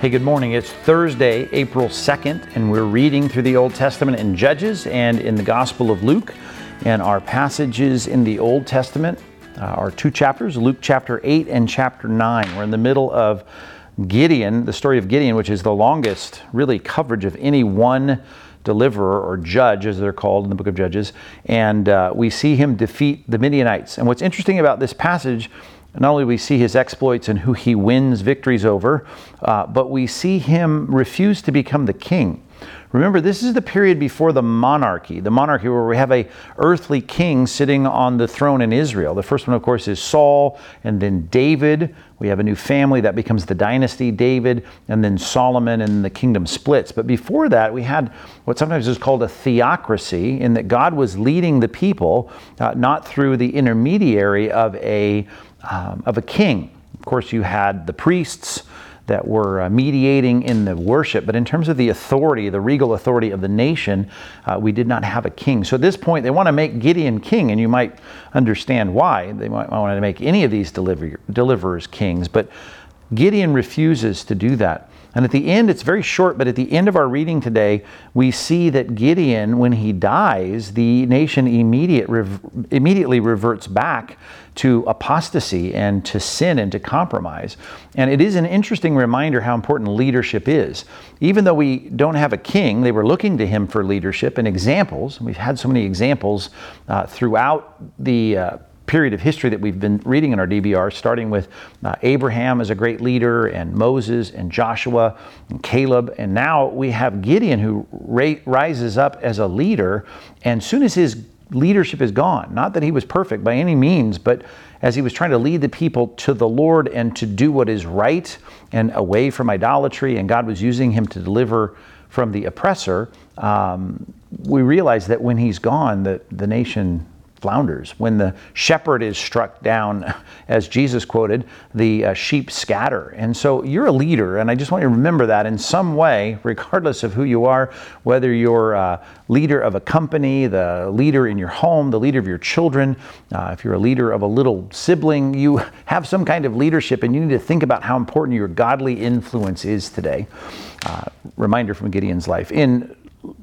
Hey, good morning. It's Thursday, April 2nd, and we're reading through the Old Testament in Judges and in the Gospel of Luke. And our passages in the Old Testament uh, are two chapters Luke chapter 8 and chapter 9. We're in the middle of Gideon, the story of Gideon, which is the longest, really, coverage of any one deliverer or judge, as they're called in the book of Judges. And uh, we see him defeat the Midianites. And what's interesting about this passage not only we see his exploits and who he wins victories over, uh, but we see him refuse to become the king. Remember, this is the period before the monarchy, the monarchy where we have a earthly king sitting on the throne in Israel. The first one, of course, is Saul, and then David. We have a new family that becomes the dynasty David, and then Solomon, and the kingdom splits. But before that, we had what sometimes is called a theocracy, in that God was leading the people, uh, not through the intermediary of a um, of a king. Of course, you had the priests that were uh, mediating in the worship, but in terms of the authority, the regal authority of the nation, uh, we did not have a king. So at this point, they want to make Gideon king, and you might understand why. They might want to make any of these deliver- deliverers kings, but Gideon refuses to do that. And at the end, it's very short, but at the end of our reading today, we see that Gideon, when he dies, the nation immediate, immediately reverts back to apostasy and to sin and to compromise. And it is an interesting reminder how important leadership is. Even though we don't have a king, they were looking to him for leadership and examples. We've had so many examples uh, throughout the uh, period of history that we've been reading in our DBR, starting with uh, Abraham as a great leader, and Moses, and Joshua, and Caleb, and now we have Gideon who ra- rises up as a leader. And soon as his leadership is gone, not that he was perfect by any means, but as he was trying to lead the people to the Lord and to do what is right and away from idolatry, and God was using him to deliver from the oppressor, um, we realize that when he's gone, the, the nation flounders. When the shepherd is struck down, as Jesus quoted, the uh, sheep scatter. And so you're a leader, and I just want you to remember that in some way, regardless of who you are, whether you're a leader of a company, the leader in your home, the leader of your children, uh, if you're a leader of a little sibling, you have some kind of leadership, and you need to think about how important your godly influence is today. Uh, reminder from Gideon's life. In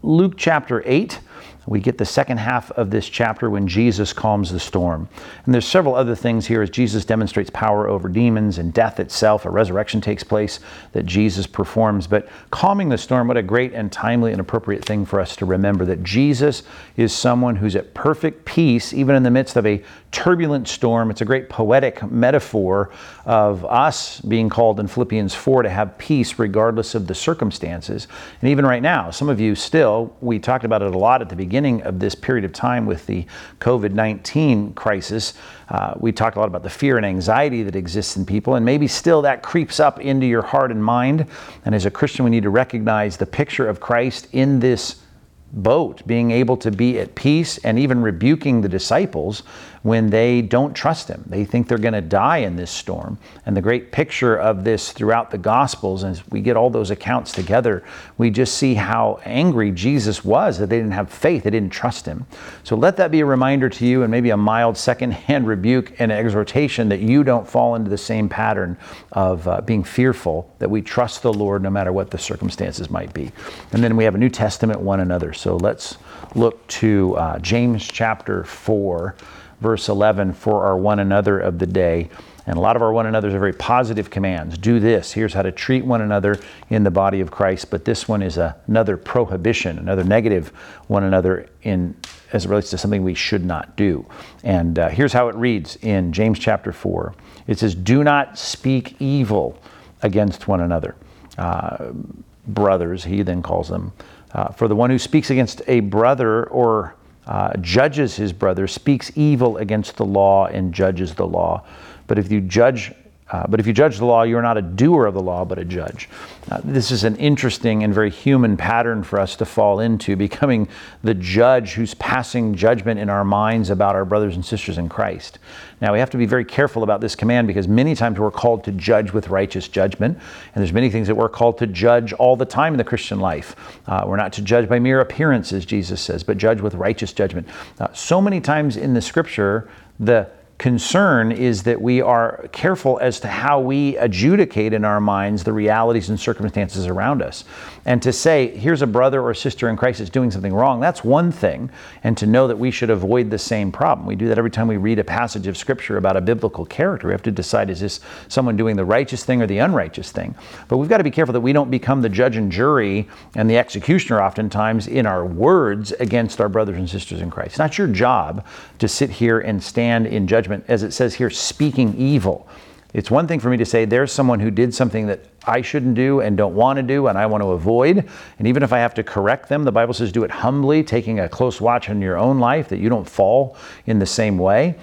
Luke chapter 8, we get the second half of this chapter when Jesus calms the storm. And there's several other things here as Jesus demonstrates power over demons and death itself. A resurrection takes place that Jesus performs. But calming the storm, what a great and timely and appropriate thing for us to remember that Jesus is someone who's at perfect peace, even in the midst of a turbulent storm. It's a great poetic metaphor of us being called in Philippians 4 to have peace regardless of the circumstances. And even right now, some of you still, we talked about it a lot at the beginning beginning of this period of time with the COVID 19 crisis, uh, we talked a lot about the fear and anxiety that exists in people, and maybe still that creeps up into your heart and mind. And as a Christian, we need to recognize the picture of Christ in this boat, being able to be at peace and even rebuking the disciples when they don't trust him. They think they're going to die in this storm. And the great picture of this throughout the Gospels, as we get all those accounts together, we just see how angry Jesus was that they didn't have faith, they didn't trust him. So let that be a reminder to you and maybe a mild second-hand rebuke and exhortation that you don't fall into the same pattern of uh, being fearful, that we trust the Lord no matter what the circumstances might be. And then we have a New Testament one another. So let's look to uh, James chapter 4 verse 11, for our one another of the day. And a lot of our one another's are very positive commands. Do this. Here's how to treat one another in the body of Christ. But this one is a, another prohibition, another negative one another in as it relates to something we should not do. And uh, here's how it reads in James chapter 4. It says, Do not speak evil against one another. Uh, brothers, he then calls them. Uh, for the one who speaks against a brother or uh, judges his brother, speaks evil against the law, and judges the law. But if you judge uh, but if you judge the law, you're not a doer of the law, but a judge. Uh, this is an interesting and very human pattern for us to fall into, becoming the judge who's passing judgment in our minds about our brothers and sisters in Christ. Now, we have to be very careful about this command because many times we're called to judge with righteous judgment, and there's many things that we're called to judge all the time in the Christian life. Uh, we're not to judge by mere appearances, Jesus says, but judge with righteous judgment. Uh, so many times in the scripture, the concern is that we are careful as to how we adjudicate in our minds the realities and circumstances around us. And to say, here's a brother or sister in Christ that's doing something wrong, that's one thing. And to know that we should avoid the same problem. We do that every time we read a passage of scripture about a biblical character. We have to decide is this someone doing the righteous thing or the unrighteous thing? But we've got to be careful that we don't become the judge and jury and the executioner oftentimes in our words against our brothers and sisters in Christ. It's not your job to sit here and stand in judgment, as it says here, speaking evil. It's one thing for me to say there's someone who did something that I shouldn't do and don't want to do and I want to avoid. And even if I have to correct them, the Bible says do it humbly, taking a close watch on your own life that you don't fall in the same way.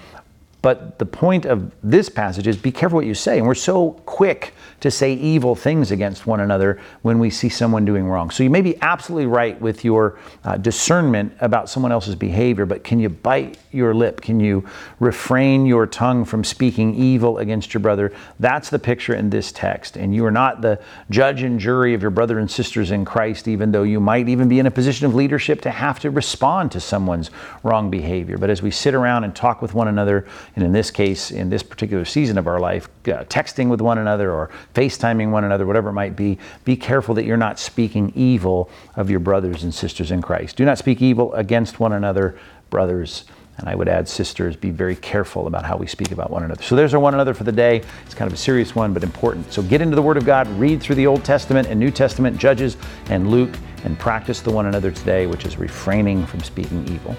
But the point of this passage is be careful what you say. And we're so quick to say evil things against one another when we see someone doing wrong. So you may be absolutely right with your uh, discernment about someone else's behavior, but can you bite your lip? Can you refrain your tongue from speaking evil against your brother? That's the picture in this text. And you are not the judge and jury of your brother and sisters in Christ, even though you might even be in a position of leadership to have to respond to someone's wrong behavior. But as we sit around and talk with one another, and in this case, in this particular season of our life, uh, texting with one another or FaceTiming one another, whatever it might be, be careful that you're not speaking evil of your brothers and sisters in Christ. Do not speak evil against one another, brothers. And I would add, sisters, be very careful about how we speak about one another. So there's our one another for the day. It's kind of a serious one, but important. So get into the Word of God, read through the Old Testament and New Testament, Judges and Luke, and practice the one another today, which is refraining from speaking evil.